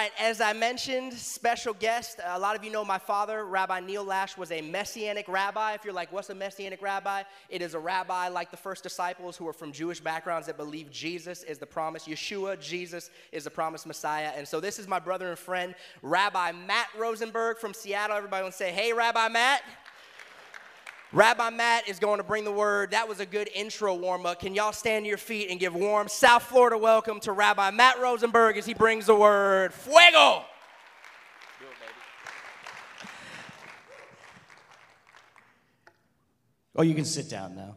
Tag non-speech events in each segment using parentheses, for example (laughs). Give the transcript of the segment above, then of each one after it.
right, as I mentioned, special guest. A lot of you know my father, Rabbi Neil Lash, was a messianic rabbi. If you're like, what's a messianic rabbi? It is a rabbi like the first disciples who are from Jewish backgrounds that believe Jesus is the promised Yeshua, Jesus is the promised Messiah. And so this is my brother and friend, Rabbi Matt Rosenberg from Seattle. Everybody want to say, hey, Rabbi Matt. Rabbi Matt is going to bring the word. That was a good intro warm up. Can y'all stand to your feet and give warm South Florida welcome to Rabbi Matt Rosenberg as he brings the word? Fuego! Oh, you can sit down now.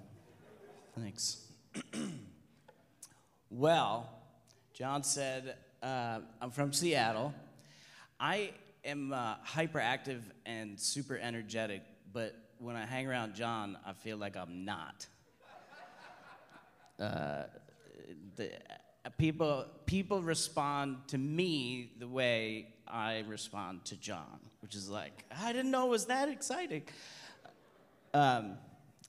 Thanks. (clears throat) well, John said, uh, I'm from Seattle. I am uh, hyperactive and super energetic, but when I hang around John, I feel like I'm not. Uh, the, people, people respond to me the way I respond to John, which is like, I didn't know it was that exciting. Um,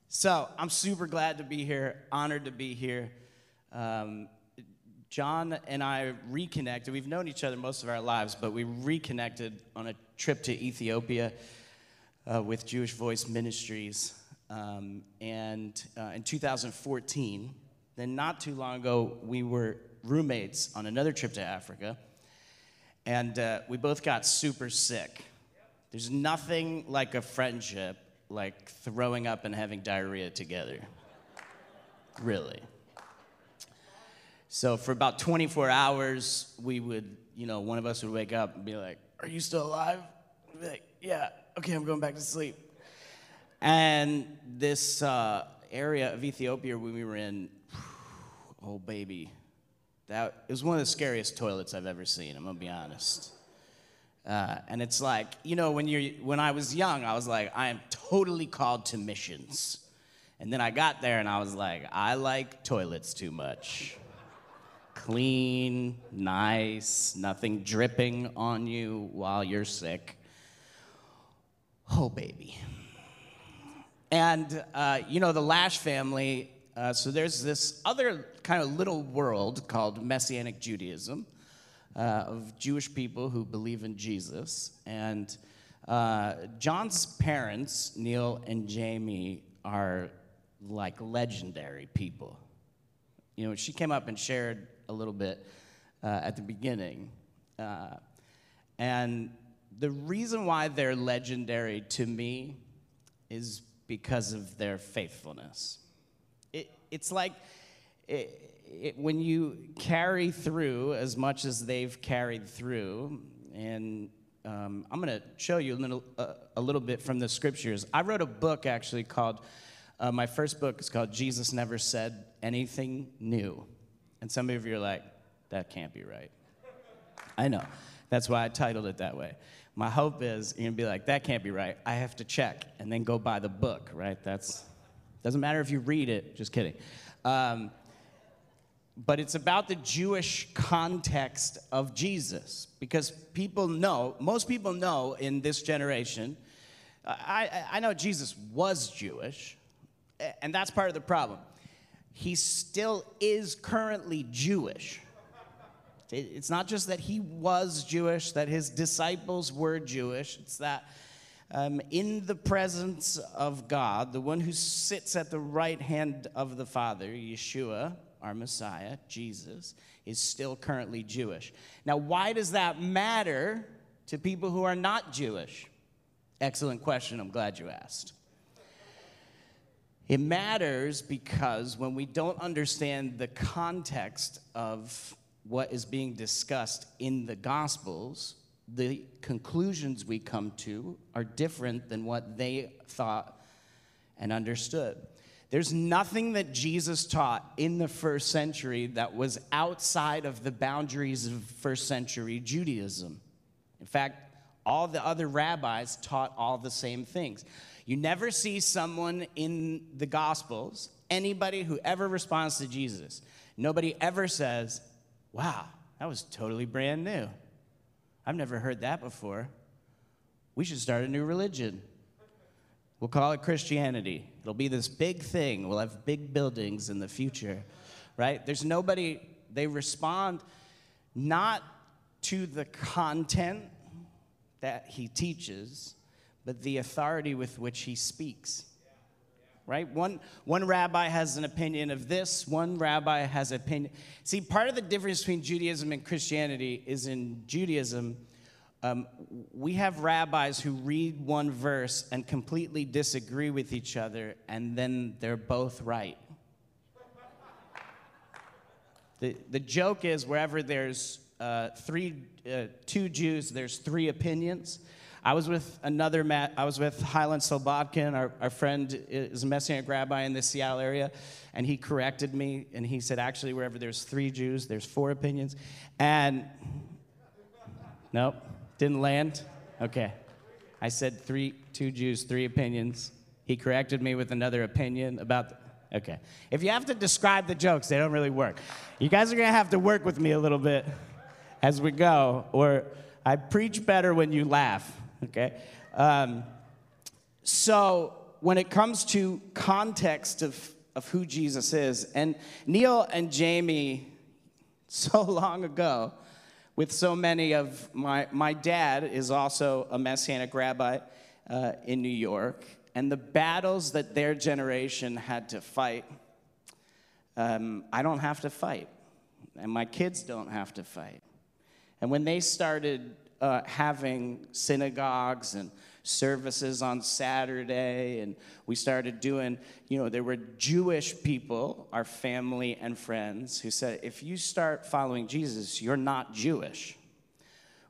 so I'm super glad to be here, honored to be here. Um, John and I reconnected. We've known each other most of our lives, but we reconnected on a trip to Ethiopia uh, with Jewish Voice Ministries. Um, and uh, in 2014, then not too long ago, we were roommates on another trip to Africa. And uh, we both got super sick. There's nothing like a friendship like throwing up and having diarrhea together. Really. So for about 24 hours, we would, you know, one of us would wake up and be like, Are you still alive? Like, Yeah okay, I'm going back to sleep. And this uh, area of Ethiopia we were in, oh baby, that it was one of the scariest toilets I've ever seen. I'm gonna be honest. Uh, and it's like, you know, when you're when I was young, I was like, I am totally called to missions. And then I got there and I was like, I like toilets too much. Clean, nice, nothing dripping on you while you're sick. Oh, baby. And, uh, you know, the Lash family, uh, so there's this other kind of little world called Messianic Judaism uh, of Jewish people who believe in Jesus. And uh, John's parents, Neil and Jamie, are like legendary people. You know, she came up and shared a little bit uh, at the beginning. Uh, and the reason why they're legendary to me is because of their faithfulness. It, it's like it, it, when you carry through as much as they've carried through, and um, I'm going to show you a little, uh, a little bit from the scriptures. I wrote a book actually called, uh, my first book is called Jesus Never Said Anything New. And some of you are like, that can't be right. I know. That's why I titled it that way my hope is you're gonna be like, that can't be right. I have to check and then go buy the book, right? That's doesn't matter if you read it. Just kidding. Um, but it's about the Jewish context of Jesus because people know, most people know in this generation. I, I know Jesus was Jewish, and that's part of the problem. He still is currently Jewish. It's not just that he was Jewish, that his disciples were Jewish. It's that um, in the presence of God, the one who sits at the right hand of the Father, Yeshua, our Messiah, Jesus, is still currently Jewish. Now, why does that matter to people who are not Jewish? Excellent question. I'm glad you asked. It matters because when we don't understand the context of what is being discussed in the Gospels, the conclusions we come to are different than what they thought and understood. There's nothing that Jesus taught in the first century that was outside of the boundaries of first century Judaism. In fact, all the other rabbis taught all the same things. You never see someone in the Gospels, anybody who ever responds to Jesus, nobody ever says, wow, that was totally brand new. I've never heard that before. We should start a new religion. We'll call it Christianity. It'll be this big thing. We'll have big buildings in the future, right? There's nobody, they respond not to the content that he teaches, but the authority with which he speaks. Right? One, one rabbi has an opinion of this, one rabbi has an opinion. See, part of the difference between Judaism and Christianity is in Judaism, um, we have rabbis who read one verse and completely disagree with each other, and then they're both right. The, the joke is wherever there's uh, three, uh, two Jews, there's three opinions. I was with another, Matt, I was with Highland Slobodkin, our, our friend is a Messianic rabbi in the Seattle area, and he corrected me, and he said, actually, wherever there's three Jews, there's four opinions. And, nope, didn't land? Okay. I said three, two Jews, three opinions. He corrected me with another opinion about, okay. If you have to describe the jokes, they don't really work. You guys are gonna have to work with me a little bit as we go, or I preach better when you laugh okay? Um, so when it comes to context of, of who Jesus is, and Neil and Jamie, (laughs) so long ago, with so many of my, my dad is also a Messianic rabbi uh, in New York, and the battles that their generation had to fight, um, I don't have to fight, and my kids don't have to fight. And when they started uh, having synagogues and services on Saturday, and we started doing, you know, there were Jewish people, our family and friends, who said, if you start following Jesus, you're not Jewish.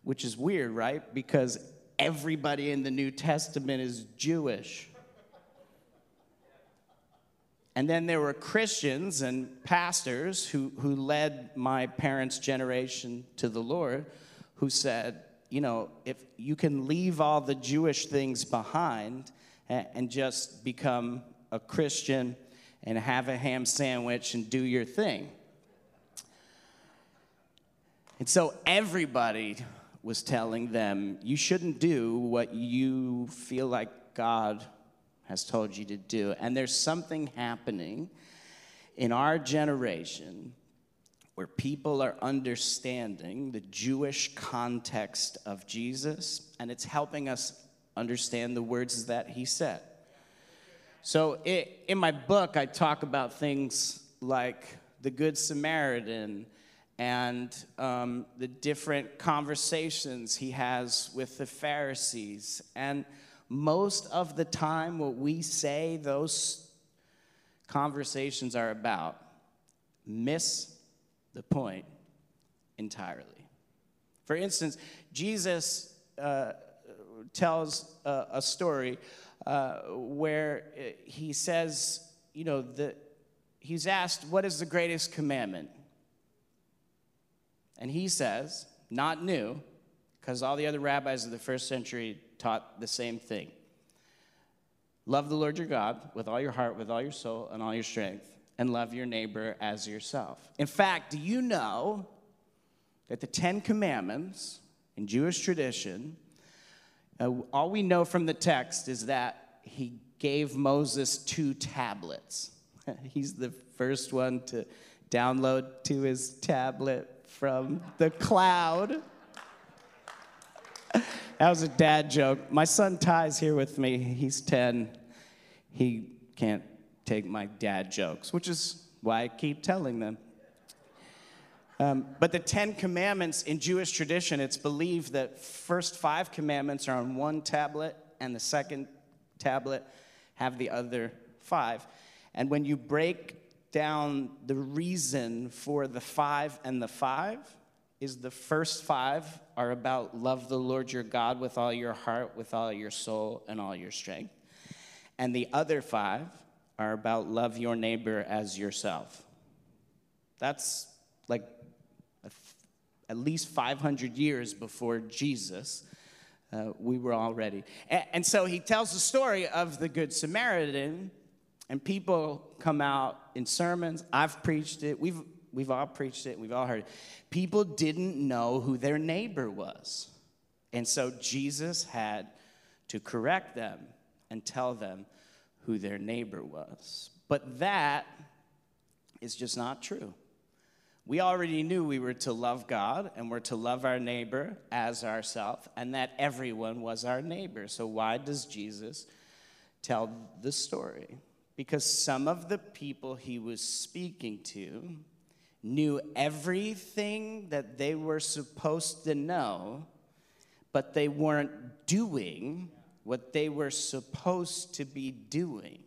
Which is weird, right? Because everybody in the New Testament is Jewish. And then there were Christians and pastors who, who led my parents' generation to the Lord who said, you know, if you can leave all the Jewish things behind and, just become a Christian and have a ham sandwich and do your thing. And so everybody was telling them, you shouldn't do what you feel like God has told you to do. And there's something happening in our generation where people are understanding the Jewish context of Jesus, and it's helping us understand the words that he said. So, it, in my book, I talk about things like the Good Samaritan and um, the different conversations he has with the Pharisees. And most of the time, what we say those conversations are about miss the point entirely. For instance, Jesus uh, tells a, a story uh, where he says, you know, the, he's asked, What is the greatest commandment? And he says, Not new, because all the other rabbis of the first century taught the same thing. Love the Lord your God with all your heart, with all your soul, and all your strength and love your neighbor as yourself. In fact, do you know that the Ten Commandments in Jewish tradition, uh, all we know from the text is that he gave Moses two tablets. (laughs) He's the first one to download to his tablet from the cloud. (laughs) That was a dad joke. My son Ty's here with me. He's 10. He can't take my dad jokes, which is why I keep telling them. Um, but the Ten Commandments in Jewish tradition, it's believed that first five commandments are on one tablet, and the second tablet have the other five. And when you break down the reason for the five and the five, is the first five are about love the Lord your God with all your heart, with all your soul, and all your strength. And the other five are about love your neighbor as yourself. That's like at least 500 years before Jesus. Uh, we were already. And, and so he tells the story of the Good Samaritan, and people come out in sermons. I've preached it. We've, we've all preached it. We've all heard it. People didn't know who their neighbor was. And so Jesus had to correct them and tell them who their neighbor was. But that is just not true. We already knew we were to love God and we're to love our neighbor as ourselves, and that everyone was our neighbor. So, why does Jesus tell the story? Because some of the people he was speaking to knew everything that they were supposed to know, but they weren't doing what they were supposed to be doing.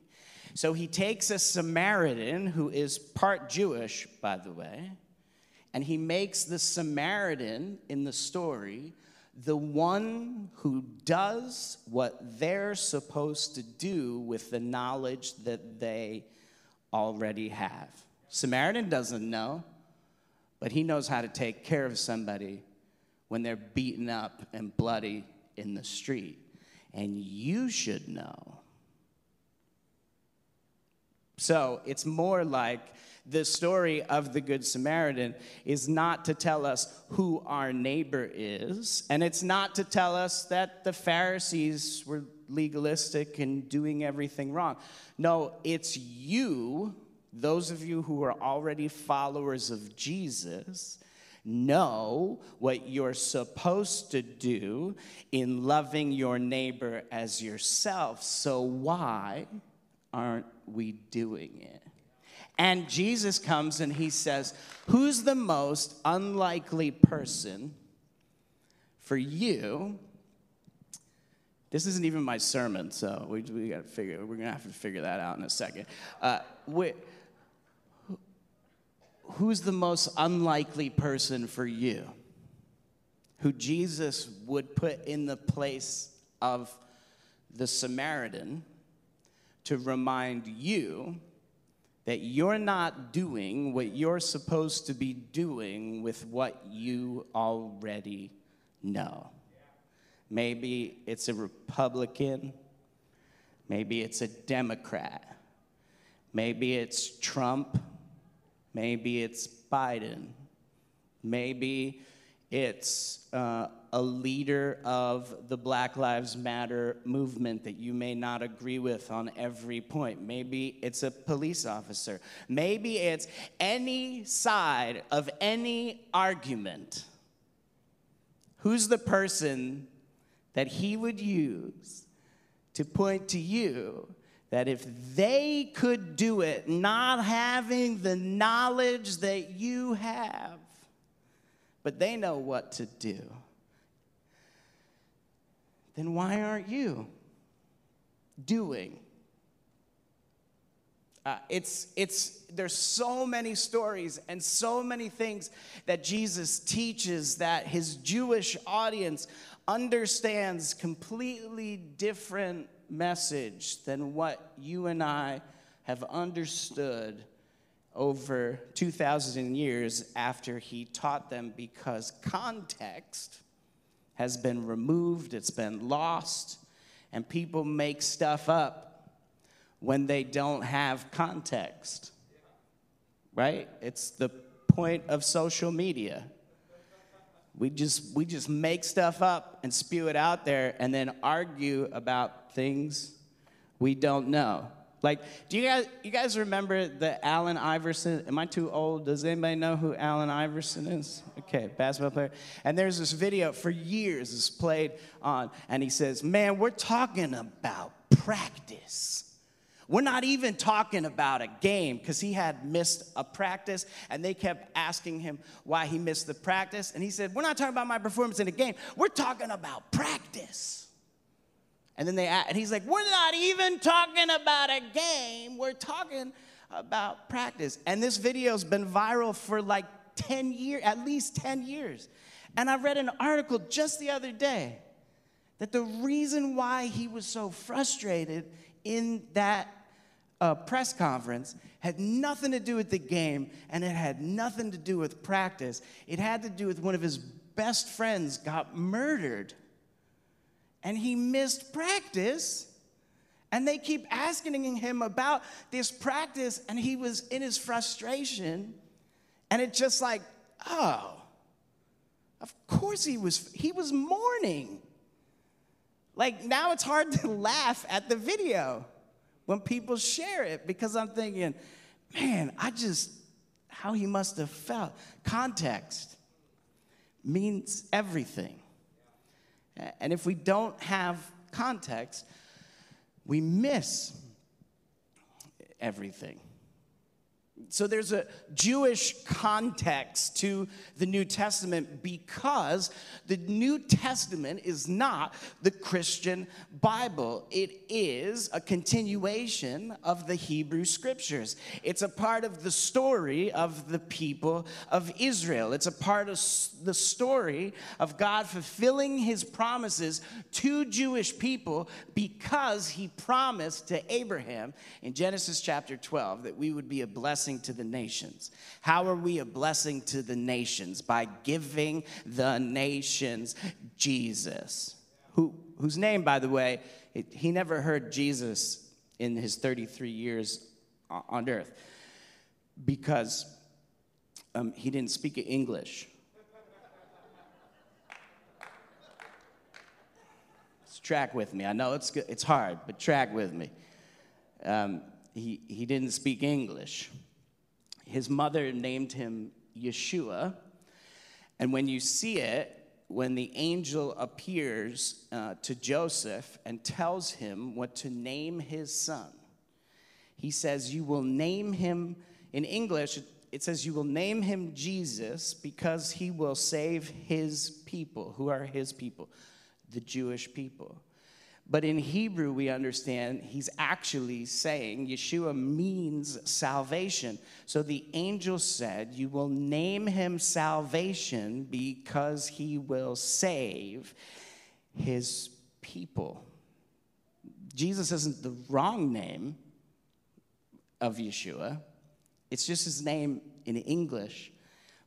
So he takes a Samaritan who is part Jewish, by the way and he makes the Samaritan in the story the one who does what they're supposed to do with the knowledge that they already have. Samaritan doesn't know, but he knows how to take care of somebody when they're beaten up and bloody in the street. And you should know. So it's more like the story of the Good Samaritan is not to tell us who our neighbor is, and it's not to tell us that the Pharisees were legalistic and doing everything wrong. No, it's you, those of you who are already followers of Jesus, know what you're supposed to do in loving your neighbor as yourself. So, why aren't we doing it? And Jesus comes and he says, Who's the most unlikely person for you? This isn't even my sermon, so we, we got to figure, we're to have to figure that out in a second. Uh, we, who's the most unlikely person for you? Who Jesus would put in the place of the Samaritan to remind you that you're not doing what you're supposed to be doing with what you already know. Maybe it's a Republican, maybe it's a Democrat, maybe it's Trump, maybe it's Biden, maybe it's uh, a leader of the Black Lives Matter movement that you may not agree with on every point. Maybe it's a police officer. Maybe it's any side of any argument. Who's the person that he would use to point to you that if they could do it, not having the knowledge that you have, but they know what to do. Then why aren't you doing? Uh, it's, it's, there's so many stories and so many things that Jesus teaches that his Jewish audience understands completely different message than what you and I have understood over 2,000 years after he taught them because context has been removed, it's been lost, and people make stuff up when they don't have context. Right? It's the point of social media. We just, we just make stuff up and spew it out there and then argue about things we don't know. Like, do you guys you guys remember the Allen Iverson? Am I too old? Does anybody know who Allen Iverson is? Okay, basketball player. And there's this video for years is played on, and he says, Man, we're talking about practice. We're not even talking about a game because he had missed a practice and they kept asking him why he missed the practice. And he said, We're not talking about my performance in a game, we're talking about practice. And then they and he's like, "We're not even talking about a game. We're talking about practice." And this video's been viral for like 10 years, at least 10 years. And I read an article just the other day that the reason why he was so frustrated in that uh, press conference had nothing to do with the game and it had nothing to do with practice. It had to do with one of his best friends got murdered and he missed practice. And they keep asking him about this practice, and he was in his frustration. And it's just like, oh, of course he was, he was mourning. Like now it's hard to (laughs) laugh at the video when people share it because I'm thinking, man, I just, how he must have felt. Context means everything. And if we don't have context, we miss everything. So there's a Jewish context to the New Testament because the New Testament is not the Christian Bible. It is a continuation of the Hebrew scriptures. It's a part of the story of the people of Israel. It's a part of the story of God fulfilling his promises to Jewish people because he promised to Abraham in Genesis chapter 12 that we would be a blessing blessing to the nations. How are we a blessing to the nations? By giving the nations Jesus, who, whose name, by the way, it, he never heard Jesus in his 33 years on earth because um, he didn't speak English. track with me. I know it's, good, it's hard, but track with me. Um, he, he didn't speak English his mother named him Yeshua. And when you see it, when the angel appears uh, to Joseph and tells him what to name his son, he says, You will name him, in English, it says, You will name him Jesus because he will save his people. Who are his people? The Jewish people. But in Hebrew, we understand he's actually saying Yeshua means salvation. So the angel said, You will name him salvation because he will save his people. Jesus isn't the wrong name of Yeshua, it's just his name in English.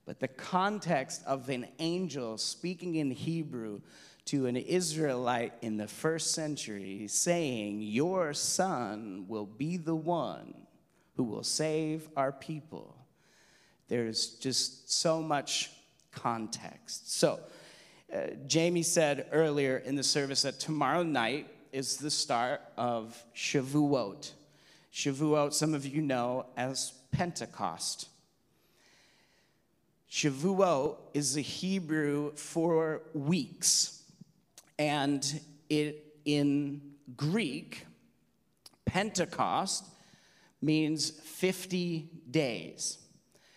But the context of an angel speaking in Hebrew to an Israelite in the first century saying, Your son will be the one who will save our people. There's just so much context. So, uh, Jamie said earlier in the service that tomorrow night is the start of Shavuot. Shavuot, some of you know as Pentecost. Shavuot is the Hebrew for weeks. And it, in Greek, Pentecost means 50 days.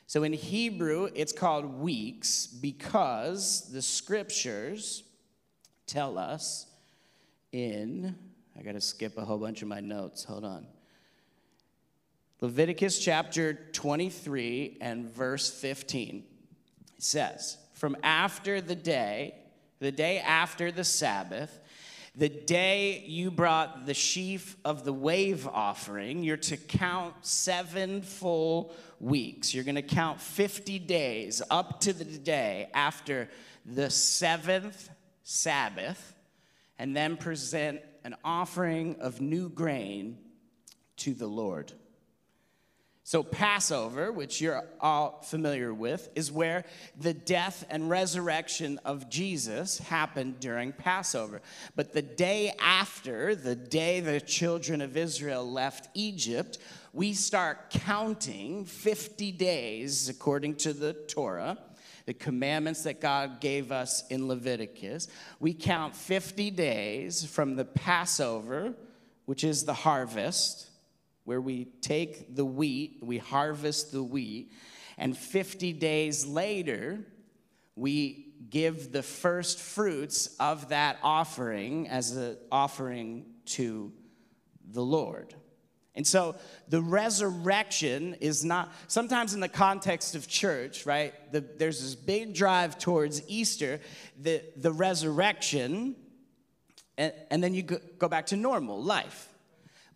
So in Hebrew, it's called weeks because the scriptures tell us in, I got to skip a whole bunch of my notes. Hold on. Leviticus chapter 23 and verse 15 says, From after the day the day after the Sabbath, the day you brought the sheaf of the wave offering, you're to count seven full weeks. You're going to count 50 days up to the day after the seventh Sabbath, and then present an offering of new grain to the Lord. So, Passover, which you're all familiar with, is where the death and resurrection of Jesus happened during Passover. But the day after, the day the children of Israel left Egypt, we start counting 50 days according to the Torah, the commandments that God gave us in Leviticus. We count 50 days from the Passover, which is the harvest where we take the wheat, we harvest the wheat, and 50 days later, we give the first fruits of that offering as an offering to the Lord. And so the resurrection is not, sometimes in the context of church, right? The, there's this big drive towards Easter, the, the resurrection, and, and then you go, go back to normal life.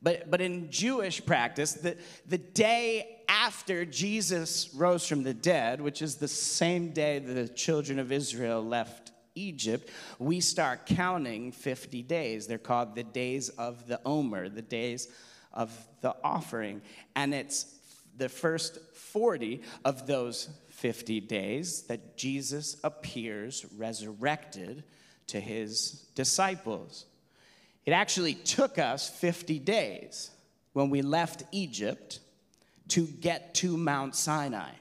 But, but in Jewish practice, the, the day after Jesus rose from the dead, which is the same day the children of Israel left Egypt, we start counting 50 days. They're called the days of the Omer, the days of the offering. And it's the first 40 of those 50 days that Jesus appears resurrected to his disciples. It actually took us 50 days when we left Egypt to get to Mount Sinai.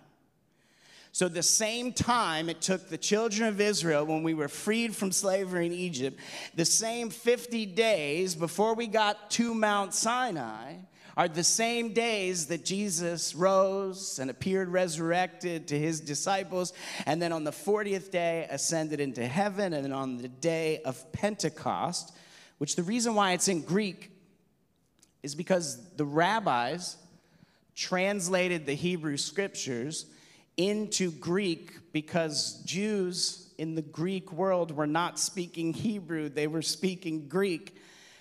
So, the same time it took the children of Israel when we were freed from slavery in Egypt, the same 50 days before we got to Mount Sinai, are the same days that Jesus rose and appeared resurrected to his disciples, and then on the 40th day ascended into heaven, and then on the day of Pentecost, which the reason why it's in Greek is because the rabbis translated the Hebrew scriptures into Greek because Jews in the Greek world were not speaking Hebrew, they were speaking Greek.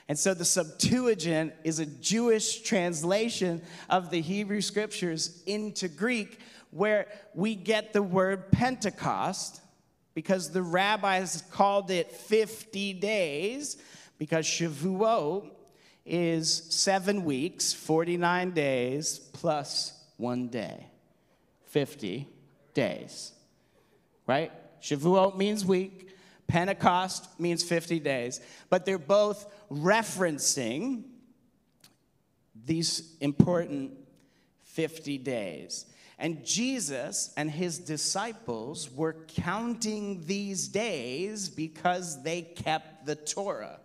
And so the Septuagint is a Jewish translation of the Hebrew scriptures into Greek, where we get the word Pentecost because the rabbis called it 50 days, because Shavuot is seven weeks, 49 days, plus one day. 50 days, right? Shavuot means week, Pentecost means 50 days, but they're both referencing these important 50 days. And Jesus and his disciples were counting these days because they kept the Torah.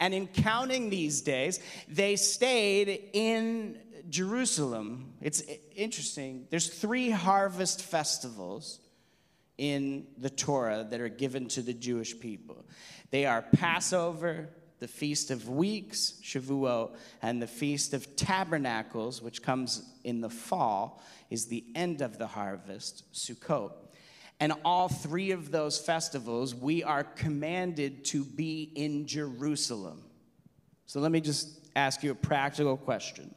And in counting these days, they stayed in Jerusalem. It's interesting. There's three harvest festivals in the Torah that are given to the Jewish people. They are Passover, the Feast of Weeks, Shavuot, and the Feast of Tabernacles, which comes in the fall, is the end of the harvest, Sukkot. And all three of those festivals, we are commanded to be in Jerusalem. So let me just ask you a practical question.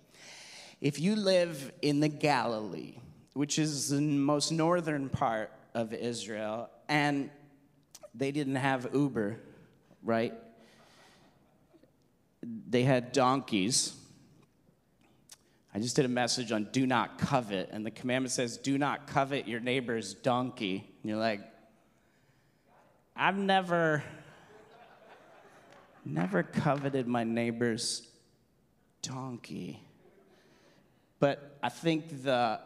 If you live in the Galilee, which is the most northern part of Israel, and they didn't have Uber, right? They had donkeys. I just did a message on do not covet, and the commandment says, do not covet your neighbor's donkey. And you're like, I've never, never coveted my neighbor's donkey. But I think the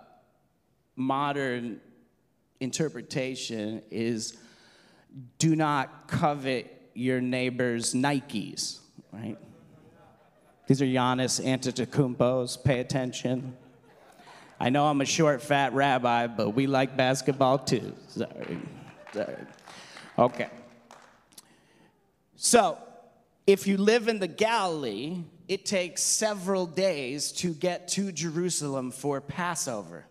modern interpretation is do not covet your neighbor's Nikes, right? These are Giannis Antetokounmpos. Pay attention. I know I'm a short, fat rabbi, but we like basketball too. Sorry. Sorry. Okay. So, if you live in the Galilee, it takes several days to get to Jerusalem for Passover.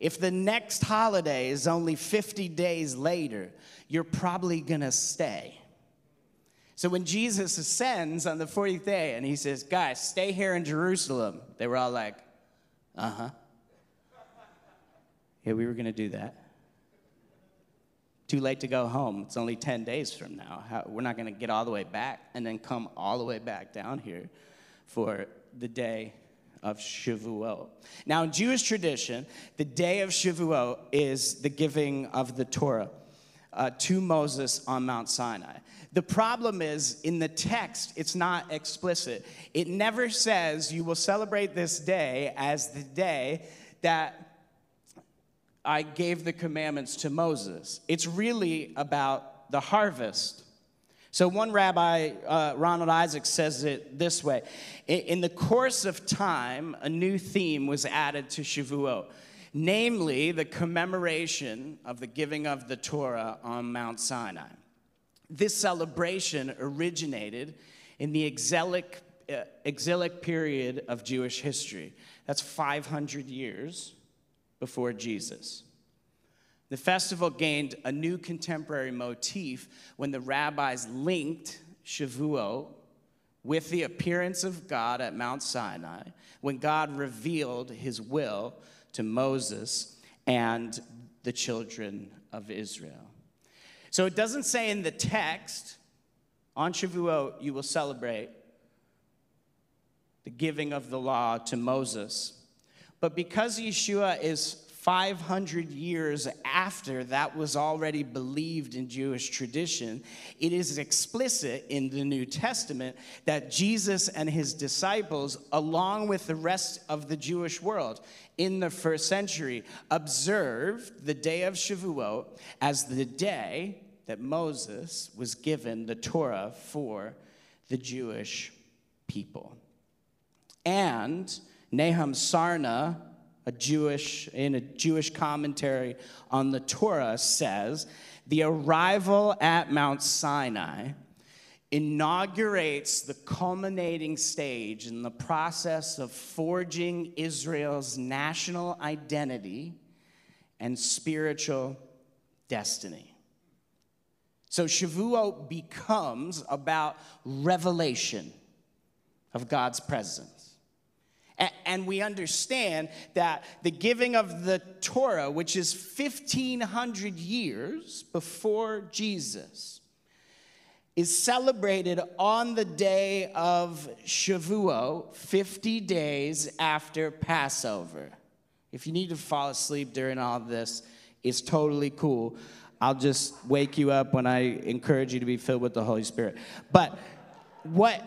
If the next holiday is only 50 days later, you're probably gonna stay. So when Jesus ascends on the 40th day and he says, Guys, stay here in Jerusalem, they were all like, Uh huh. Yeah, we were gonna do that. Too late to go home. It's only 10 days from now. How, we're not gonna get all the way back and then come all the way back down here for the day of Shavuot. Now, in Jewish tradition, the day of Shavuot is the giving of the Torah uh, to Moses on Mount Sinai. The problem is, in the text, it's not explicit. It never says you will celebrate this day as the day that I gave the commandments to Moses. It's really about the harvest so, one rabbi, uh, Ronald Isaacs, says it this way in the course of time, a new theme was added to Shavuot, namely the commemoration of the giving of the Torah on Mount Sinai. This celebration originated in the exilic, uh, exilic period of Jewish history. That's 500 years before Jesus. The festival gained a new contemporary motif when the rabbis linked Shavuot with the appearance of God at Mount Sinai, when God revealed his will to Moses and the children of Israel. So it doesn't say in the text, on Shavuot, you will celebrate the giving of the law to Moses. But because Yeshua is 500 years after that was already believed in Jewish tradition, it is explicit in the New Testament that Jesus and his disciples, along with the rest of the Jewish world in the first century, observed the day of Shavuot as the day that Moses was given the Torah for the Jewish people. And Nahum Sarna, a Jewish, in a Jewish commentary on the Torah, says the arrival at Mount Sinai inaugurates the culminating stage in the process of forging Israel's national identity and spiritual destiny. So Shavuot becomes about revelation of God's presence. And we understand that the giving of the Torah, which is 1500 years before Jesus, is celebrated on the day of Shavuot, 50 days after Passover. If you need to fall asleep during all this, it's totally cool. I'll just wake you up when I encourage you to be filled with the Holy Spirit. But what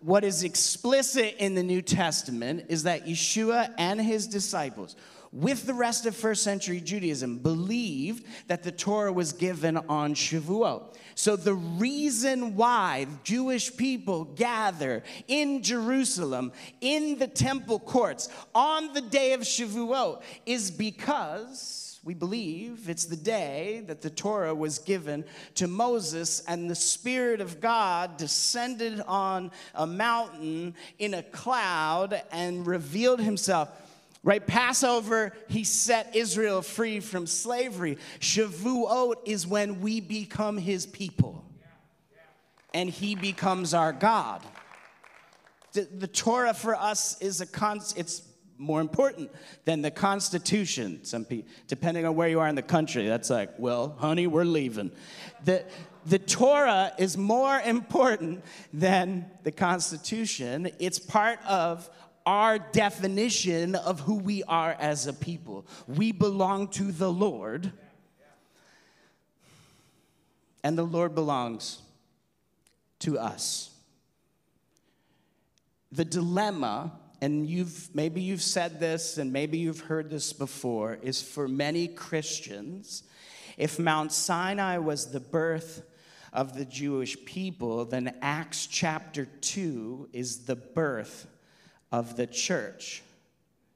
what is explicit in the New Testament is that Yeshua and his disciples, with the rest of first century Judaism, believed that the Torah was given on Shavuot. So, the reason why Jewish people gather in Jerusalem, in the temple courts, on the day of Shavuot, is because we believe it's the day that the Torah was given to Moses, and the Spirit of God descended on a mountain in a cloud and revealed himself. Right? Passover, he set Israel free from slavery. Shavuot is when we become his people, and he becomes our God. The, the Torah for us is a con- it's more important than the Constitution. Some people, depending on where you are in the country, that's like, well, honey, we're leaving. The, the Torah is more important than the Constitution. It's part of our definition of who we are as a people. We belong to the Lord, and the Lord belongs to us. The dilemma and you've maybe you've said this and maybe you've heard this before is for many Christians if Mount Sinai was the birth of the Jewish people then Acts chapter 2 is the birth of the church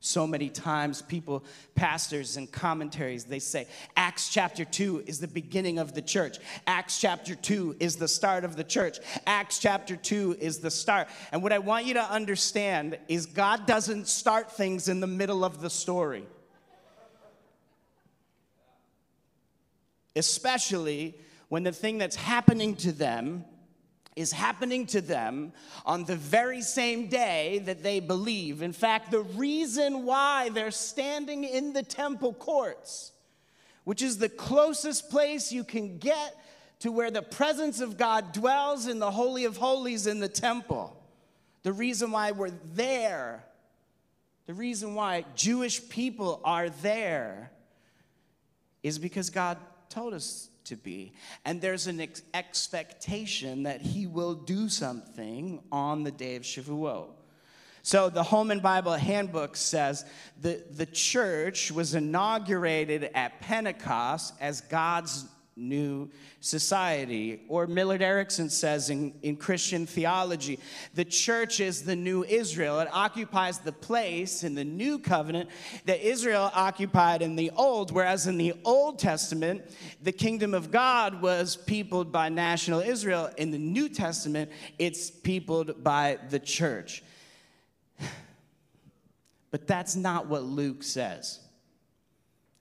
so many times, people, pastors, and commentaries, they say Acts chapter 2 is the beginning of the church. Acts chapter 2 is the start of the church. Acts chapter 2 is the start. And what I want you to understand is God doesn't start things in the middle of the story. Especially when the thing that's happening to them is happening to them on the very same day that they believe. In fact, the reason why they're standing in the temple courts, which is the closest place you can get to where the presence of God dwells in the Holy of Holies in the temple, the reason why we're there, the reason why Jewish people are there, is because God told us to be. And there's an ex- expectation that he will do something on the day of Shavuot. So the Holman Bible Handbook says the, the church was inaugurated at Pentecost as God's new society. Or Millard Erickson says in, in Christian theology, the church is the new Israel. It occupies the place in the new covenant that Israel occupied in the old, whereas in the Old Testament, the kingdom of God was peopled by national Israel. In the New Testament, it's peopled by the church. (sighs) But that's not what Luke says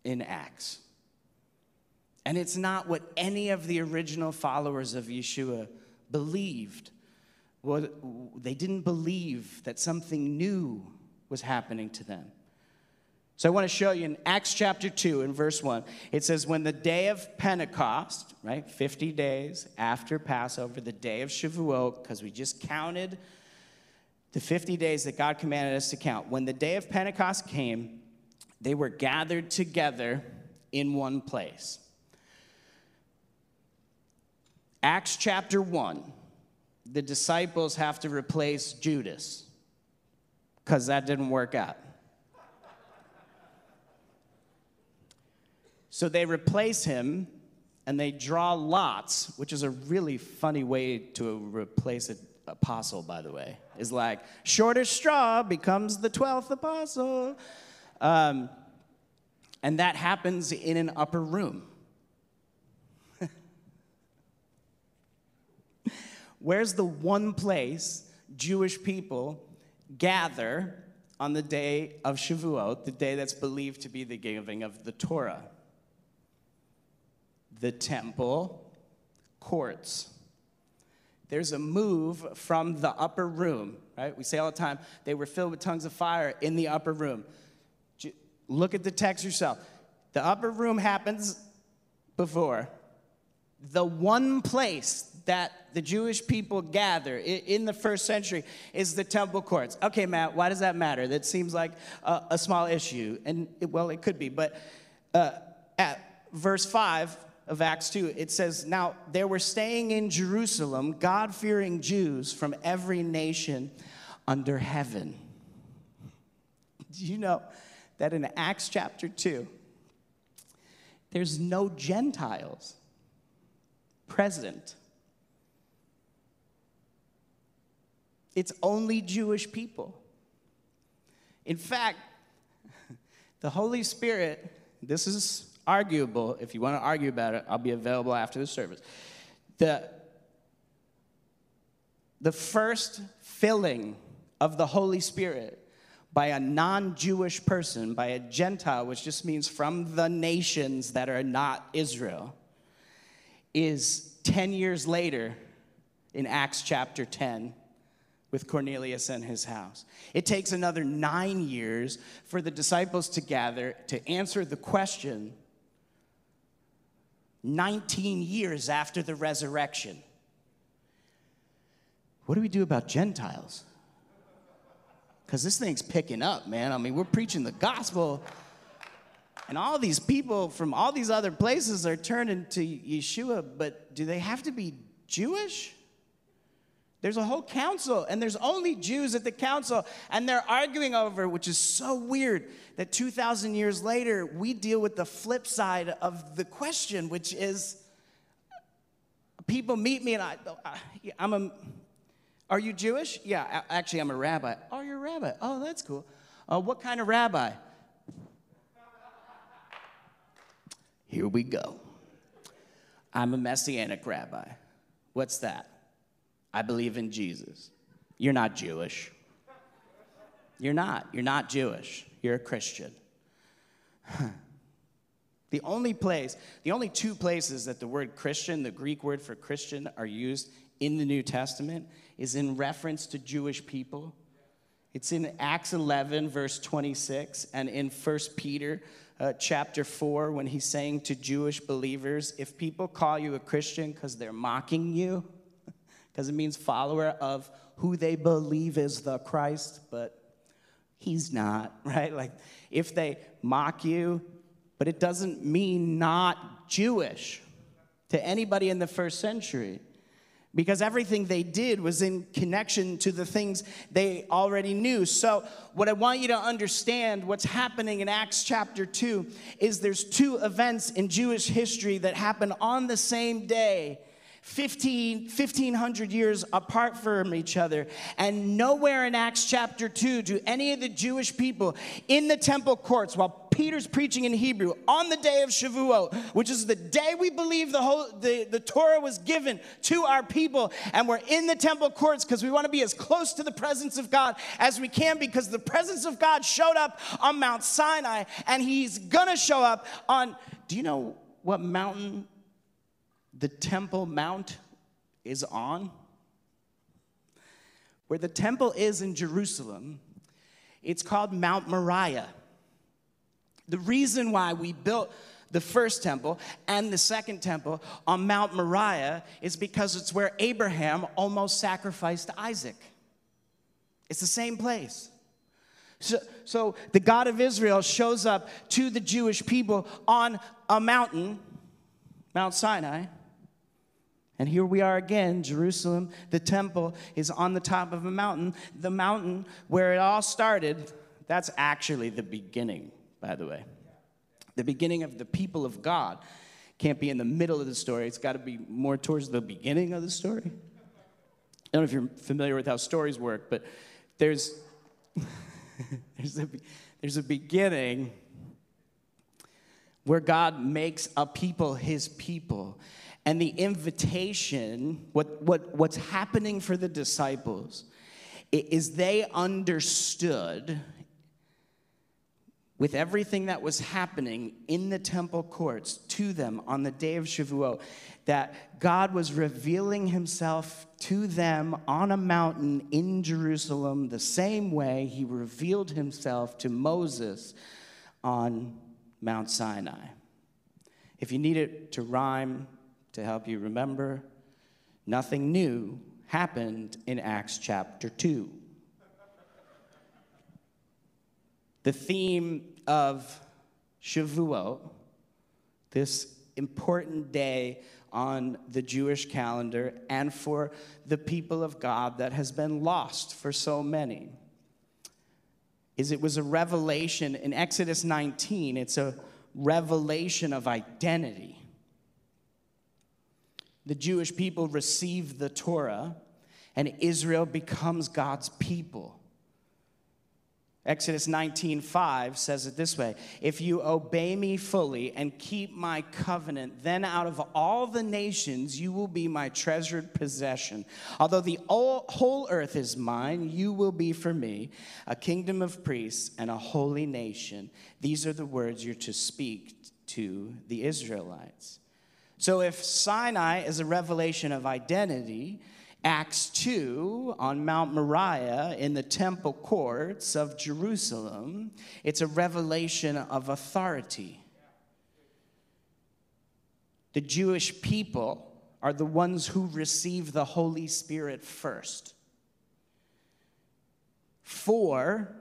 in Acts. And it's not what any of the original followers of Yeshua believed. Well, they didn't believe that something new was happening to them. So I want to show you in Acts chapter 2 in verse 1. It says, When the day of Pentecost, right, 50 days after Passover, the day of Shavuot, because we just counted the 50 days that God commanded us to count. When the day of Pentecost came, they were gathered together in one place. Acts chapter 1, the disciples have to replace Judas because that didn't work out. So they replace him and they draw lots, which is a really funny way to replace an apostle, by the way. Is like, shortest straw becomes the 12th apostle. Um, and that happens in an upper room. Where's the one place Jewish people gather on the day of Shavuot, the day that's believed to be the giving of the Torah? The temple courts. There's a move from the upper room, right? We say all the time, they were filled with tongues of fire in the upper room. Look at the text yourself. The upper room happens before. The one place that the Jewish people gather in the first century is the temple courts. Okay, Matt, why does that matter? That seems like a, a small issue. And it, well, it could be. But uh, at verse 5 of Acts 2, it says, Now there were staying in Jerusalem God fearing Jews from every nation under heaven. (laughs) Do you know that in Acts chapter 2, there's no Gentiles present? It's only Jewish people. In fact, (laughs) the Holy Spirit, this is arguable. If you want to argue about it, I'll be available after the service. The, the first filling of the Holy Spirit by a non Jewish person, by a Gentile, which just means from the nations that are not Israel, is 10 years later in Acts chapter 10 with Cornelius and his house. It takes another nine years for the disciples to gather to answer the question 19 years after the resurrection. What do we do about Gentiles? because this thing's picking up, man. I mean, we're preaching the gospel, and all these people from all these other places are turning to Yeshua, but do they have to be Jewish? There's a whole council, and there's only Jews at the council, and they're arguing over, which is so weird that 2,000 years later, we deal with the flip side of the question, which is people meet me, and I, I'm a are you Jewish? Yeah, actually, I'm a rabbi. Oh, you're a rabbi. Oh, that's cool. Uh, what kind of rabbi? Here we go. I'm a messianic rabbi. What's that? I believe in Jesus. You're not Jewish. You're not. You're not Jewish. You're a Christian. (laughs) the only place, the only two places that the word Christian, the Greek word for Christian, are used in the New Testament is in reference to Jewish people. It's in Acts 11, verse 26, and in 1 Peter uh, chapter 4, when he's saying to Jewish believers, if people call you a Christian because they're mocking you, because it means follower of who they believe is the Christ, but he's not, (laughs) right? Like, if they mock you, but it doesn't mean not Jewish to anybody in the first century because everything they did was in connection to the things they already knew. So, what I want you to understand, what's happening in Acts chapter 2, is there's two events in Jewish history that happen on the same day. 15, 1500 years apart from each other. And nowhere in Acts chapter 2 do any of the Jewish people in the temple courts, while Peter's preaching in Hebrew on the day of Shavuot, which is the day we believe the, whole, the, the Torah was given to our people. And we're in the temple courts because we want to be as close to the presence of God as we can because the presence of God showed up on Mount Sinai and he's going to show up on, do you know what mountain the Temple Mount is on? Where the temple is in Jerusalem, it's called Mount Moriah. The reason why we built the first temple and the second temple on Mount Moriah is because it's where Abraham almost sacrificed Isaac. It's the same place. So, so the God of Israel shows up to the Jewish people on a mountain, Mount Sinai. And here we are again, Jerusalem, the temple is on the top of a mountain. The mountain where it all started, that's actually the beginning, by the way. The beginning of the people of God can't be in the middle of the story, it's got to be more towards the beginning of the story. I don't know if you're familiar with how stories work, but there's, (laughs) there's, a, there's a beginning where God makes a people his people. And the invitation, what, what, what's happening for the disciples, is they understood with everything that was happening in the temple courts to them on the day of Shavuot, that God was revealing himself to them on a mountain in Jerusalem the same way he revealed himself to Moses on Mount Sinai. If you need it to rhyme to help you remember, nothing new happened in Acts chapter 2. The theme of Shavuot, this important day on the Jewish calendar and for the people of God that has been lost for so many, is it was a revelation in Exodus 19, it's a revelation of identity. The Jewish people receive the Torah, and Israel becomes God's people. Exodus 19:5 says it this way, "If you obey me fully and keep my covenant, then out of all the nations you will be my treasured possession. Although the whole earth is mine, you will be for me a kingdom of priests and a holy nation." These are the words you're to speak to the Israelites. So if Sinai is a revelation of identity, Acts 2 on Mount Moriah in the temple courts of Jerusalem, it's a revelation of authority. The Jewish people are the ones who receive the Holy Spirit first. For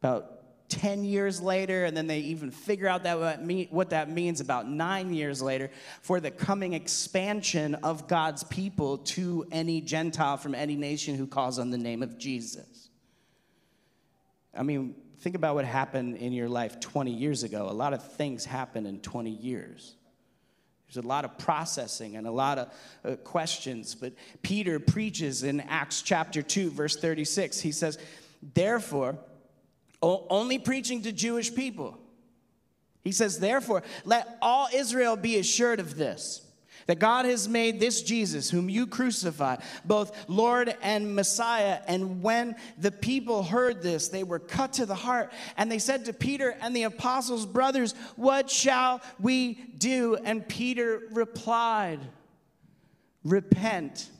about 10 years later, and then they even figure out that what that means about nine years later for the coming expansion of God's people to any Gentile from any nation who calls on the name of Jesus. I mean, think about what happened in your life 20 years ago. A lot of things happen in 20 years. There's a lot of processing and a lot of uh, questions. But Peter preaches in Acts chapter 2, verse 36. He says, Therefore, only preaching to Jewish people. He says, Therefore, let all Israel be assured of this that God has made this Jesus, whom you crucified, both Lord and Messiah. And when the people heard this, they were cut to the heart. And they said to Peter and the apostles, Brothers, what shall we do? And Peter replied, Repent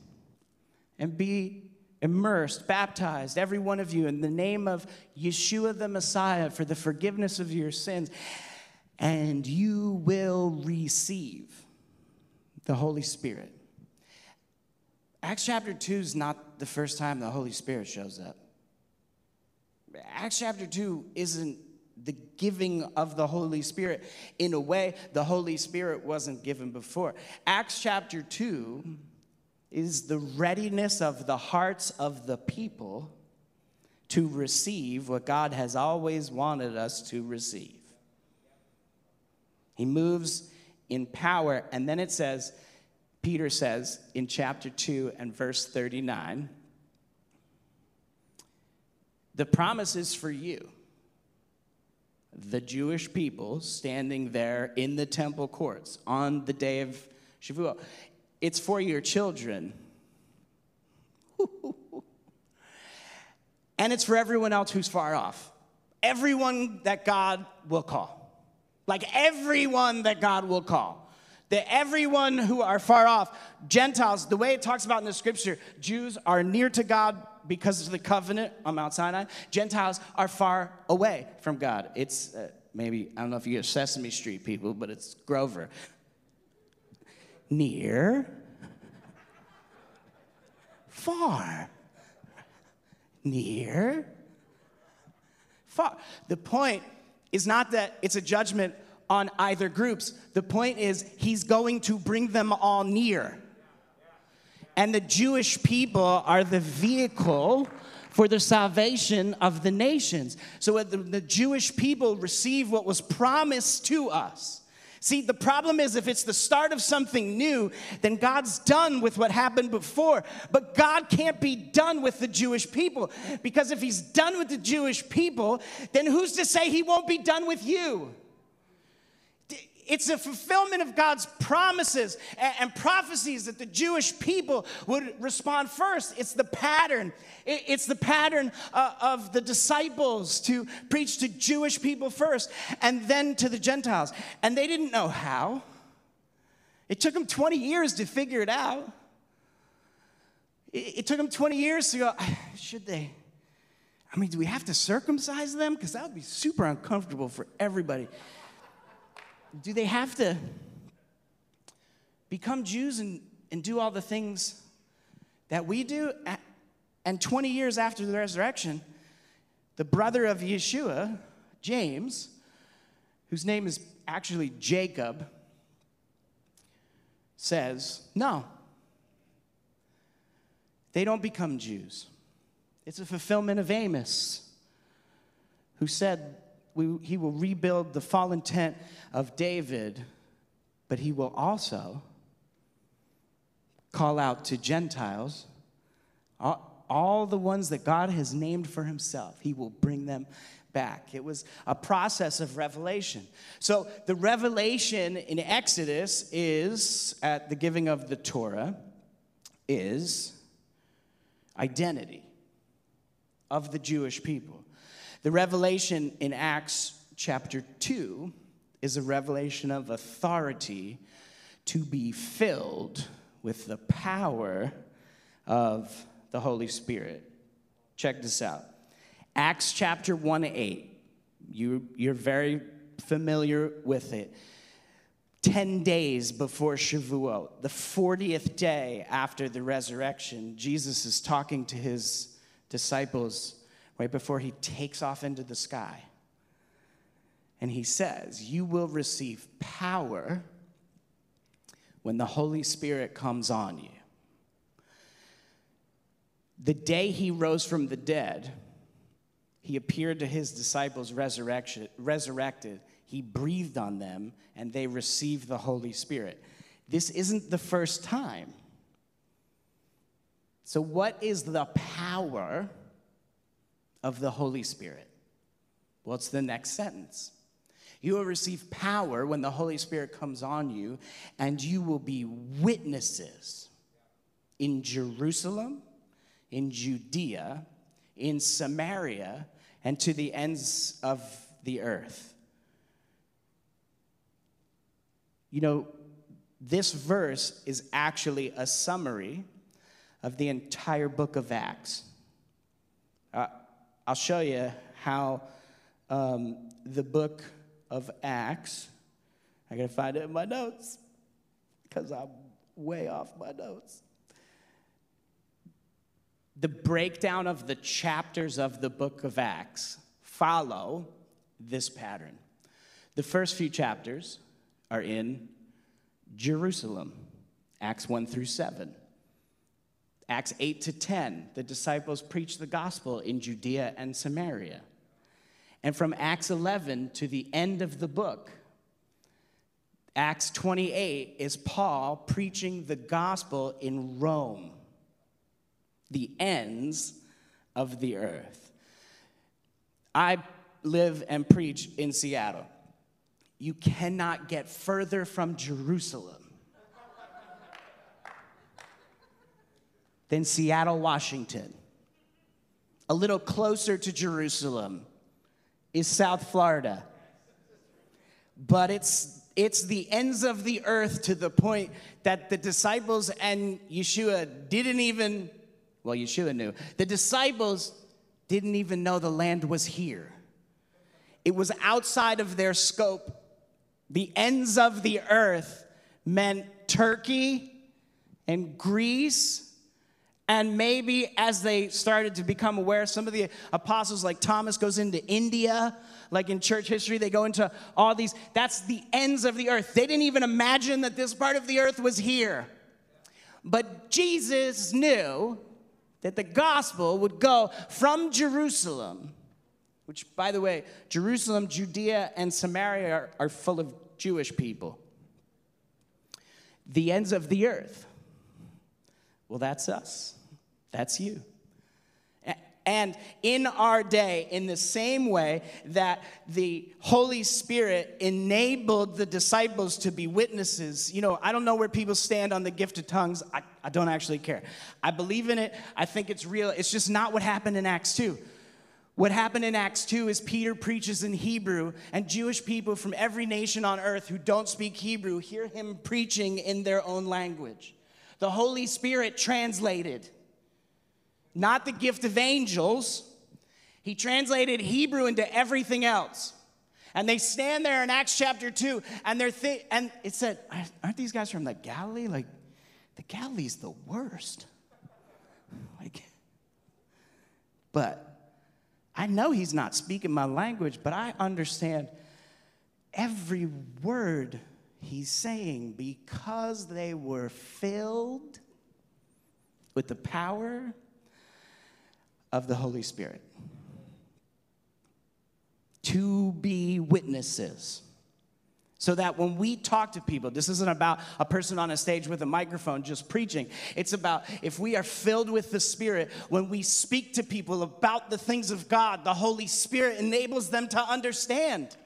and be immersed, baptized, every one of you, in the name of Yeshua the Messiah for the forgiveness of your sins, and you will receive the Holy Spirit. Acts chapter 2 is not the first time the Holy Spirit shows up. Acts chapter 2 isn't the giving of the Holy Spirit. In a way, the Holy Spirit wasn't given before. Acts chapter 2 is the readiness of the hearts of the people to receive what God has always wanted us to receive. He moves in power, and then it says, Peter says in chapter 2 and verse 39, the promise is for you. The Jewish people standing there in the temple courts on the day of Shavuot. It's for your children. (laughs) and it's for everyone else who's far off. Everyone that God will call. Like everyone that God will call. That everyone who are far off, Gentiles, the way it talks about in the scripture, Jews are near to God because of the covenant on Mount Sinai. Gentiles are far away from God. It's uh, maybe, I don't know if you get Sesame Street people, but it's Grover near, far, near, far. The point is not that it's a judgment on either groups. The point is he's going to bring them all near. And the Jewish people are the vehicle for the salvation of the nations. So the, the Jewish people receive what was promised to us. See, the problem is if it's the start of something new, then God's done with what happened before. But God can't be done with the Jewish people because if He's done with the Jewish people, then who's to say He won't be done with you? It's a fulfillment of God's promises and, prophecies that the Jewish people would respond first. It's the pattern. It's the pattern uh, of the disciples to preach to Jewish people first and then to the Gentiles. And they didn't know how. It took them 20 years to figure it out. It took them 20 years to go, should they? I mean, do we have to circumcise them? Because that would be super uncomfortable for everybody do they have to become Jews and, and do all the things that we do? And 20 years after the resurrection, the brother of Yeshua, James, whose name is actually Jacob, says, No, they don't become Jews. It's a fulfillment of Amos, who said, we, he will rebuild the fallen tent of David, but he will also call out to Gentiles, all, all the ones that God has named for himself. He will bring them back. It was a process of revelation. So the revelation in Exodus is, at the giving of the Torah, is identity of the Jewish people. The revelation in Acts chapter 2 is a revelation of authority to be filled with the power of the Holy Spirit. Check this out Acts chapter 1 8. You, you're very familiar with it. 10 days before Shavuot, the 40th day after the resurrection, Jesus is talking to his disciples right before he takes off into the sky. And he says, You will receive power when the Holy Spirit comes on you. The day he rose from the dead, he appeared to his disciples resurrected. He breathed on them, and they received the Holy Spirit. This isn't the first time. So, what is the power of the Holy Spirit? What's the next sentence? You will receive power when the Holy Spirit comes on you, and you will be witnesses in Jerusalem, in Judea, in Samaria, and to the ends of the earth. You know, this verse is actually a summary of the entire book of Acts. I'll show you how um, the book of Acts, I gotta find it in my notes because I'm way off my notes. The breakdown of the chapters of the book of Acts follow this pattern. The first few chapters are in Jerusalem, Acts 1 through 7. Acts 8 to 10, the disciples preach the gospel in Judea and Samaria. And from Acts 11 to the end of the book, Acts 28 is Paul preaching the gospel in Rome, the ends of the earth. I live and preach in Seattle. You cannot get further from Jerusalem than Seattle, Washington. A little closer to Jerusalem is South Florida. But it's, it's the ends of the earth to the point that the disciples and Yeshua didn't even, well, Yeshua knew, the disciples didn't even know the land was here. It was outside of their scope. The ends of the earth meant Turkey and Greece And maybe as they started to become aware, some of the apostles, like Thomas, goes into India. Like in church history, they go into all these. That's the ends of the earth. They didn't even imagine that this part of the earth was here. But Jesus knew that the gospel would go from Jerusalem, which, by the way, Jerusalem, Judea, and Samaria are, are full of Jewish people, the ends of the earth. Well, that's us. That's you. And in our day, in the same way that the Holy Spirit enabled the disciples to be witnesses, you know, I don't know where people stand on the gift of tongues. I, I don't actually care. I believe in it, I think it's real. It's just not what happened in Acts 2. What happened in Acts 2 is Peter preaches in Hebrew, and Jewish people from every nation on earth who don't speak Hebrew hear him preaching in their own language. The Holy Spirit translated not the gift of angels. He translated Hebrew into everything else. And they stand there in Acts chapter 2, and they're th- and it said, Aren't these guys from the Galilee? Like, the Galilee's the worst. Like, but I know he's not speaking my language, but I understand every word he's saying because they were filled with the power of the Holy Spirit. To be witnesses. So that when we talk to people, this isn't about a person on a stage with a microphone just preaching. It's about if we are filled with the Spirit, when we speak to people about the things of God, the Holy Spirit enables them to understand.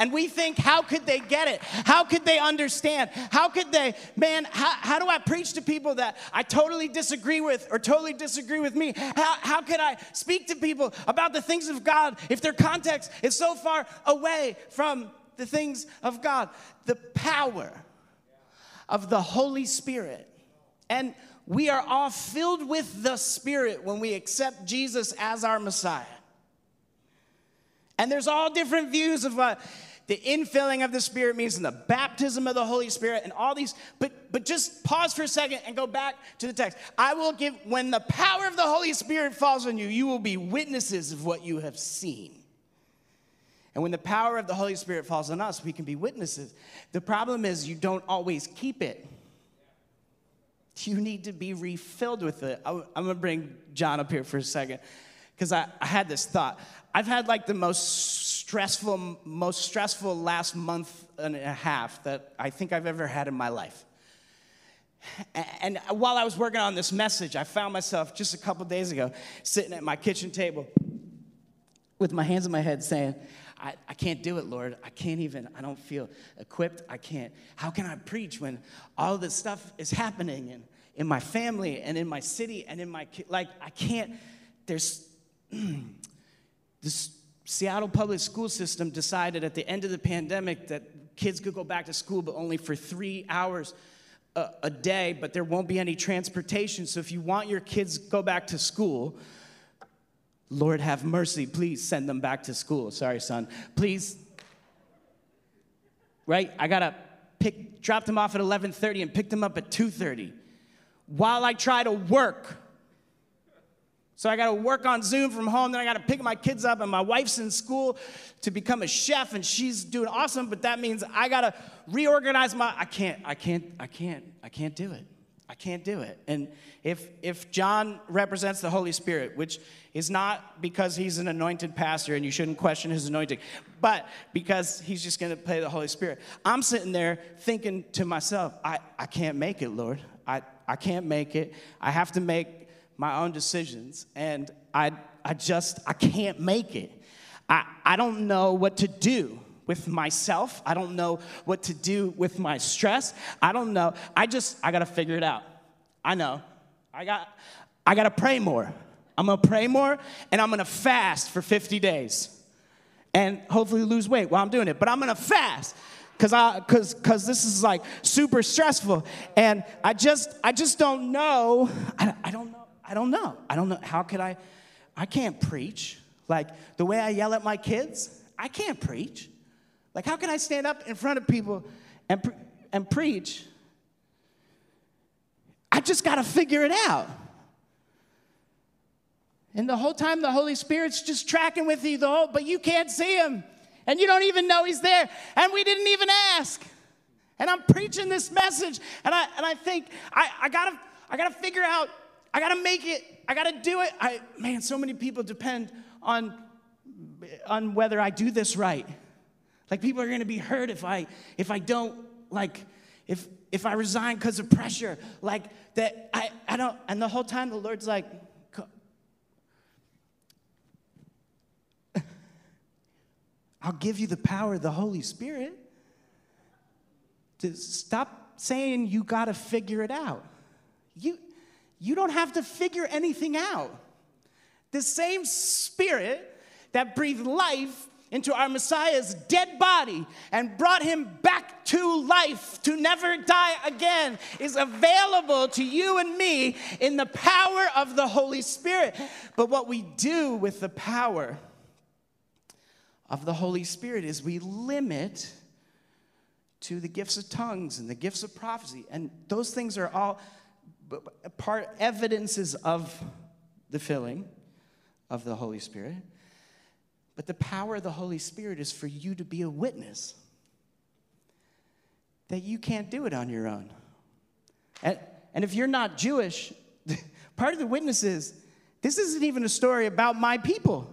And we think, how could they get it? How could they understand? How could they, man, how, how do I preach to people that I totally disagree with or totally disagree with me? How, how could I speak to people about the things of God if their context is so far away from the things of God? The power of the Holy Spirit. And we are all filled with the Spirit when we accept Jesus as our Messiah. And there's all different views of what the infilling of the Spirit means the baptism of the Holy Spirit and all these. But, but just pause for a second and go back to the text. I will give, when the power of the Holy Spirit falls on you, you will be witnesses of what you have seen. And when the power of the Holy Spirit falls on us, we can be witnesses. The problem is you don't always keep it. You need to be refilled with it. I'm gonna bring John up here for a second because I, I had this thought. I've had like the most stressful, most stressful last month and a half that I think I've ever had in my life. And while I was working on this message, I found myself just a couple days ago sitting at my kitchen table with my hands on my head saying, I, I can't do it, Lord. I can't even, I don't feel equipped. I can't. How can I preach when all this stuff is happening in, in my family and in my city and in my, like, I can't, there's, (clears throat) this Seattle public school system decided at the end of the pandemic that kids could go back to school, but only for three hours a, a day, but there won't be any transportation. So if you want your kids go back to school, Lord have mercy, please send them back to school. Sorry, son. Please. Right? I gotta pick, drop them off at 11:30 and pick them up at 2:30 while I try to work so I got to work on Zoom from home. Then I got to pick my kids up, and my wife's in school to become a chef, and she's doing awesome. But that means I got to reorganize my. I can't. I can't. I can't. I can't do it. I can't do it. And if if John represents the Holy Spirit, which is not because he's an anointed pastor and you shouldn't question his anointing, but because he's just going to play the Holy Spirit, I'm sitting there thinking to myself, I, I can't make it, Lord. I, I can't make it. I have to make my own decisions, and I, I just, I can't make it. I, I don't know what to do with myself. I don't know what to do with my stress. I don't know. I just, I gotta figure it out. I know. I got, I gotta pray more. I'm gonna pray more, and I'm gonna fast for 50 days, and hopefully lose weight while I'm doing it. But I'm gonna fast because I because because this is like super stressful, and I just I just don't know. I, I don't know. I don't know. I don't know. How could I? I can't preach. Like the way I yell at my kids, I can't preach. Like, how can I stand up in front of people and, pre- and preach? I just got to figure it out. And the whole time the Holy Spirit's just tracking with you, the whole, but you can't see him. And you don't even know he's there. And we didn't even ask. And I'm preaching this message, and I, and I think, I, I, gotta, I gotta figure out, I gotta make it, I gotta do it. I, man, so many people depend on, on whether I do this right. Like people are gonna be hurt if I, if I don't, like, if, if I resign because of pressure, like that, I, I don't, and the whole time the Lord's like, (laughs) I'll give you the power of the Holy Spirit. To stop saying you got to figure it out. You, you don't have to figure anything out. The same Spirit that breathed life into our Messiah's dead body and brought him back to life to never die again is available to you and me in the power of the Holy Spirit. But what we do with the power of the Holy Spirit is we limit to the gifts of tongues and the gifts of prophecy. And those things are all part evidences of the filling of the Holy Spirit. But the power of the Holy Spirit is for you to be a witness that you can't do it on your own. And, and if you're not Jewish, (laughs) part of the witness is this isn't even a story about my people.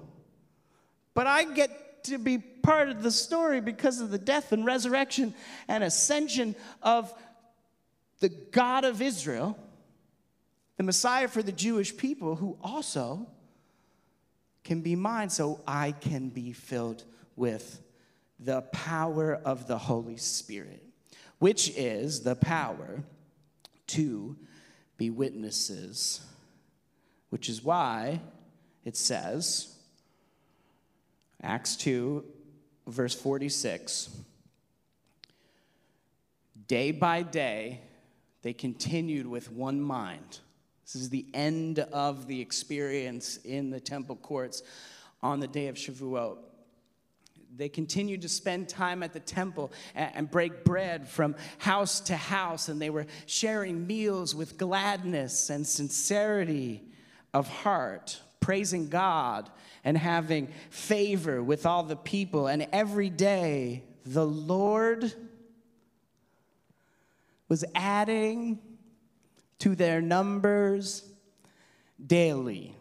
But I get to be part of the story because of the death and resurrection and ascension of the God of Israel, the Messiah for the Jewish people, who also can be mine so I can be filled with the power of the Holy Spirit, which is the power to be witnesses, which is why it says, Acts 2, verse 46. Day by day, they continued with one mind. This is the end of the experience in the temple courts on the day of Shavuot. They continued to spend time at the temple and break bread from house to house, and they were sharing meals with gladness and sincerity of heart, praising God and having favor with all the people. And every day, the Lord was adding to their numbers daily.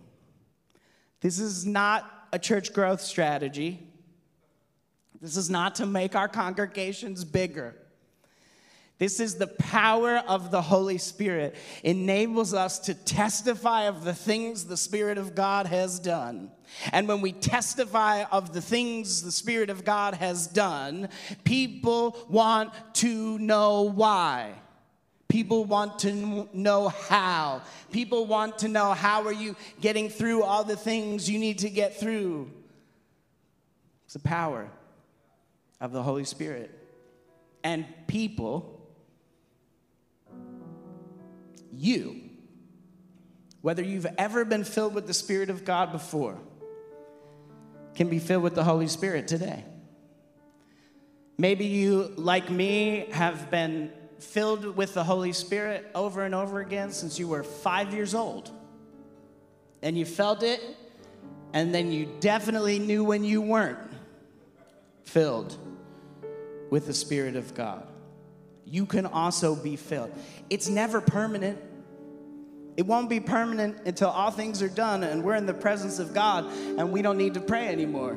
This is not a church growth strategy. This is not to make our congregations bigger. This is the power of the Holy Spirit. Enables us to testify of the things the Spirit of God has done. And when we testify of the things the Spirit of God has done, people want to know why. People want to know how. People want to know how are you getting through all the things you need to get through. It's the power of the Holy Spirit. And people you, whether you've ever been filled with the Spirit of God before, can be filled with the Holy Spirit today. Maybe you, like me, have been filled with the Holy Spirit over and over again since you were five years old. And you felt it, and then you definitely knew when you weren't filled with the Spirit of God you can also be filled. It's never permanent. It won't be permanent until all things are done and we're in the presence of God and we don't need to pray anymore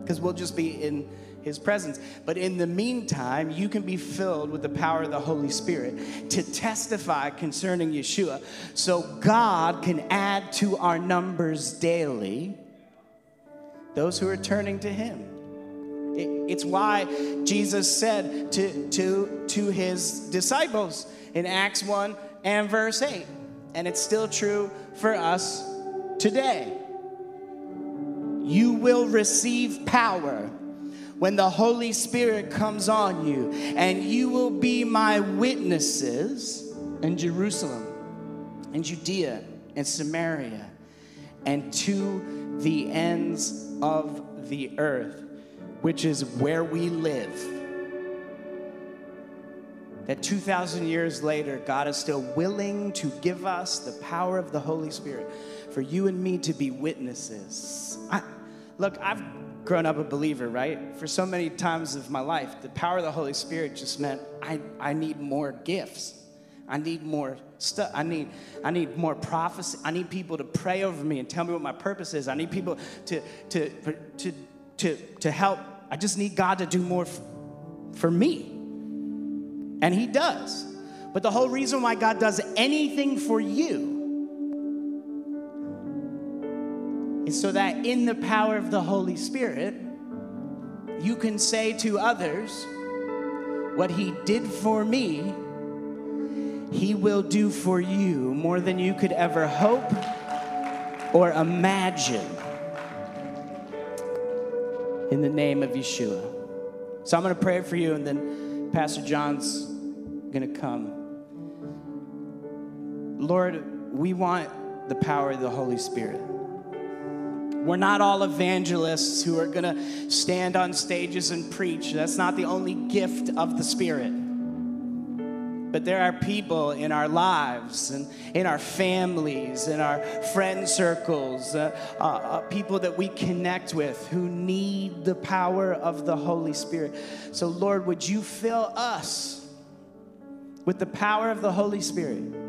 because we'll just be in His presence. But in the meantime, you can be filled with the power of the Holy Spirit to testify concerning Yeshua so God can add to our numbers daily those who are turning to Him. It's why Jesus said to, to, to his disciples in Acts 1 and verse 8, and it's still true for us today. You will receive power when the Holy Spirit comes on you, and you will be my witnesses in Jerusalem, and Judea, and Samaria, and to the ends of the earth which is where we live. that 2,000 years later, God is still willing to give us the power of the Holy Spirit for you and me to be witnesses. I, look, I've grown up a believer, right? For so many times of my life, the power of the Holy Spirit just meant I, I need more gifts. I need more stuff. I need, I need more prophecy. I need people to pray over me and tell me what my purpose is. I need people to, to, to, to, to help. I just need God to do more f- for me. And He does. But the whole reason why God does anything for you so that in the power of the Holy Spirit, you can say to others, What He did for me, He will do for you more than you could ever hope or imagine. In the name of Yeshua. So I'm going to pray for you, and then Pastor John's going to come. Lord, we want the power of the Holy Spirit. We're not all evangelists who are going to stand on stages and preach. That's not the only gift of the Spirit. But there are people in our lives and in our families, in our friend circles, uh, uh, uh, people that we connect with who need the power of the Holy Spirit. So, Lord, would you fill us with the power of the Holy Spirit?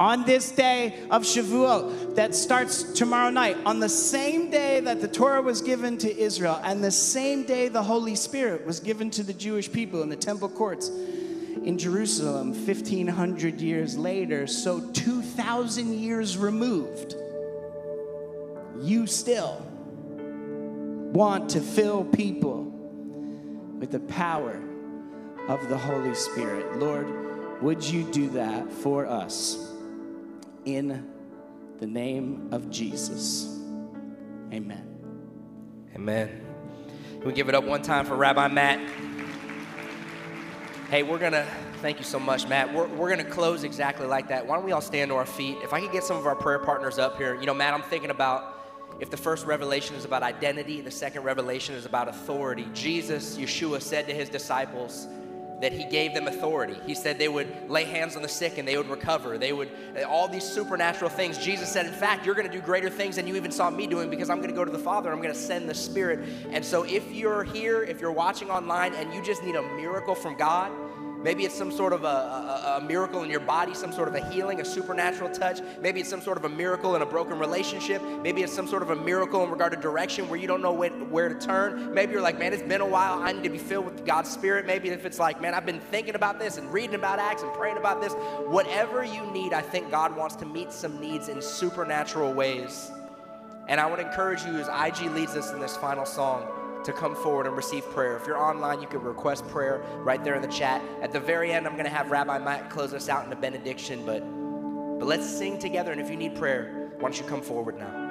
On this day of Shavuot that starts tomorrow night, on the same day that the Torah was given to Israel, and the same day the Holy Spirit was given to the Jewish people in the temple courts in Jerusalem 1500 years later, so 2,000 years removed, you still want to fill people with the power of the Holy Spirit. Lord, would you do that for us? In the name of Jesus. Amen. Amen. We give it up one time for Rabbi Matt. Hey, we're going to, thank you so much, Matt. We're, we're going to close exactly like that. Why don't we all stand to our feet? If I could get some of our prayer partners up here. You know, Matt, I'm thinking about if the first revelation is about identity, the second revelation is about authority. Jesus, Yeshua, said to his disciples, that he gave them authority. He said they would lay hands on the sick and they would recover. They would, all these supernatural things. Jesus said, in fact, you're going to do greater things than you even saw me doing because I'm going to go to the Father. I'm going to send the Spirit. And so if you're here, if you're watching online and you just need a miracle from God, Maybe it's some sort of a, a, a, miracle in your body, some sort of a healing, a supernatural touch. Maybe it's some sort of a miracle in a broken relationship. Maybe it's some sort of a miracle in regard to direction where you don't know where, where to turn. Maybe you're like, man, it's been a while. I need to be filled with God's Spirit. Maybe if it's like, man, I've been thinking about this and reading about Acts and praying about this. Whatever you need, I think God wants to meet some needs in supernatural ways. And I would encourage you as IG leads us in this final song to come forward and receive prayer. If you're online, you can request prayer right there in the chat. At the very end, I'm going to have Rabbi Matt close us out in a benediction, but, but let's sing together. And if you need prayer, why don't you come forward now?